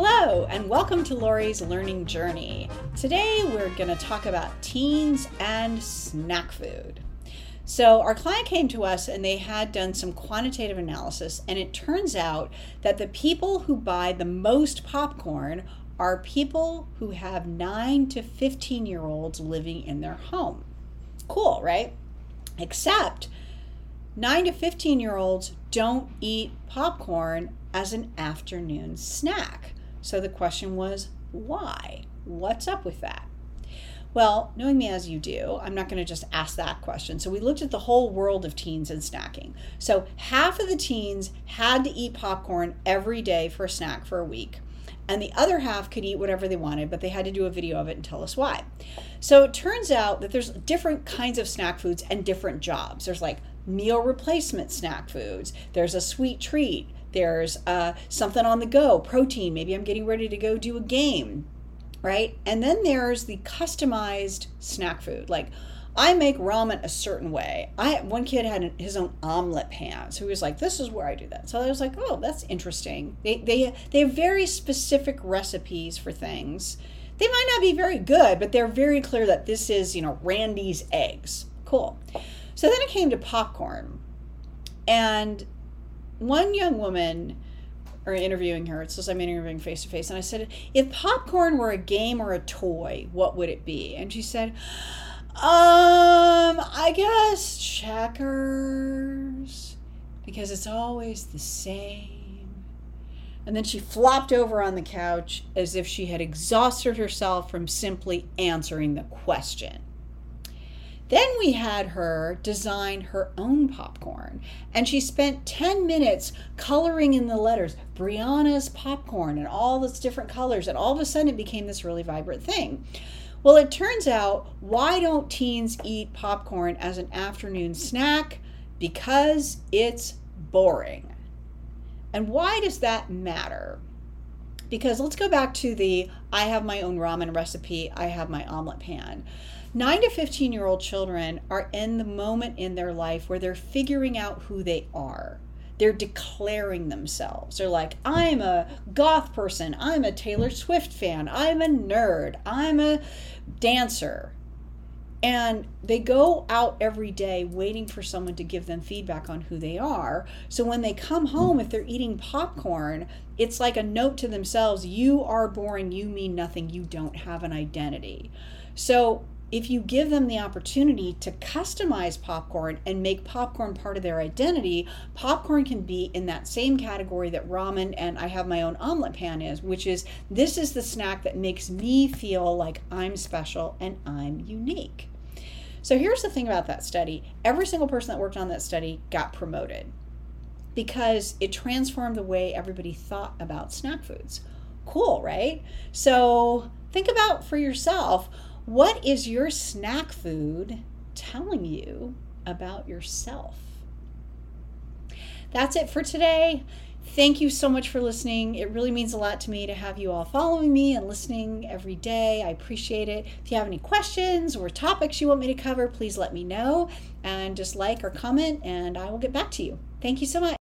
Hello, and welcome to Lori's Learning Journey. Today we're going to talk about teens and snack food. So, our client came to us and they had done some quantitative analysis, and it turns out that the people who buy the most popcorn are people who have 9 to 15 year olds living in their home. Cool, right? Except 9 to 15 year olds don't eat popcorn as an afternoon snack. So the question was, why? What's up with that? Well, knowing me as you do, I'm not going to just ask that question. So we looked at the whole world of teens and snacking. So half of the teens had to eat popcorn every day for a snack for a week. And the other half could eat whatever they wanted, but they had to do a video of it and tell us why. So it turns out that there's different kinds of snack foods and different jobs. There's like meal replacement snack foods, there's a sweet treat, there's uh, something on the go, protein. Maybe I'm getting ready to go do a game, right? And then there's the customized snack food. Like I make ramen a certain way. I one kid had his own omelet pan, so he was like, "This is where I do that." So I was like, "Oh, that's interesting." They they they have very specific recipes for things. They might not be very good, but they're very clear that this is you know Randy's eggs. Cool. So then it came to popcorn, and one young woman or interviewing her. It says i'm interviewing face to face and i said if popcorn were a game or a toy what would it be? And she said um i guess checkers because it's always the same. And then she flopped over on the couch as if she had exhausted herself from simply answering the question then we had her design her own popcorn, and she spent 10 minutes coloring in the letters Brianna's popcorn and all those different colors, and all of a sudden it became this really vibrant thing. Well, it turns out why don't teens eat popcorn as an afternoon snack? Because it's boring. And why does that matter? Because let's go back to the I have my own ramen recipe, I have my omelet pan. 9 to 15 year old children are in the moment in their life where they're figuring out who they are. They're declaring themselves. They're like, I'm a goth person. I'm a Taylor Swift fan. I'm a nerd. I'm a dancer. And they go out every day waiting for someone to give them feedback on who they are. So when they come home, if they're eating popcorn, it's like a note to themselves you are boring, you mean nothing, you don't have an identity. So if you give them the opportunity to customize popcorn and make popcorn part of their identity, popcorn can be in that same category that ramen and I have my own omelet pan is, which is this is the snack that makes me feel like I'm special and I'm unique. So here's the thing about that study every single person that worked on that study got promoted because it transformed the way everybody thought about snack foods. Cool, right? So think about for yourself what is your snack food telling you about yourself? That's it for today. Thank you so much for listening. It really means a lot to me to have you all following me and listening every day. I appreciate it. If you have any questions or topics you want me to cover, please let me know and just like or comment, and I will get back to you. Thank you so much.